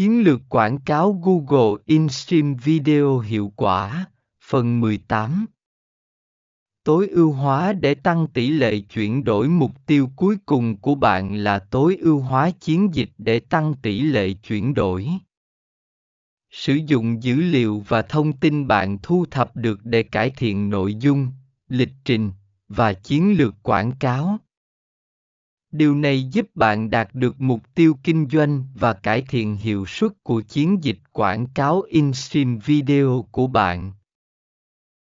Chiến lược quảng cáo Google InStream Video hiệu quả, phần 18 Tối ưu hóa để tăng tỷ lệ chuyển đổi mục tiêu cuối cùng của bạn là tối ưu hóa chiến dịch để tăng tỷ lệ chuyển đổi. Sử dụng dữ liệu và thông tin bạn thu thập được để cải thiện nội dung, lịch trình và chiến lược quảng cáo. Điều này giúp bạn đạt được mục tiêu kinh doanh và cải thiện hiệu suất của chiến dịch quảng cáo InStream Video của bạn.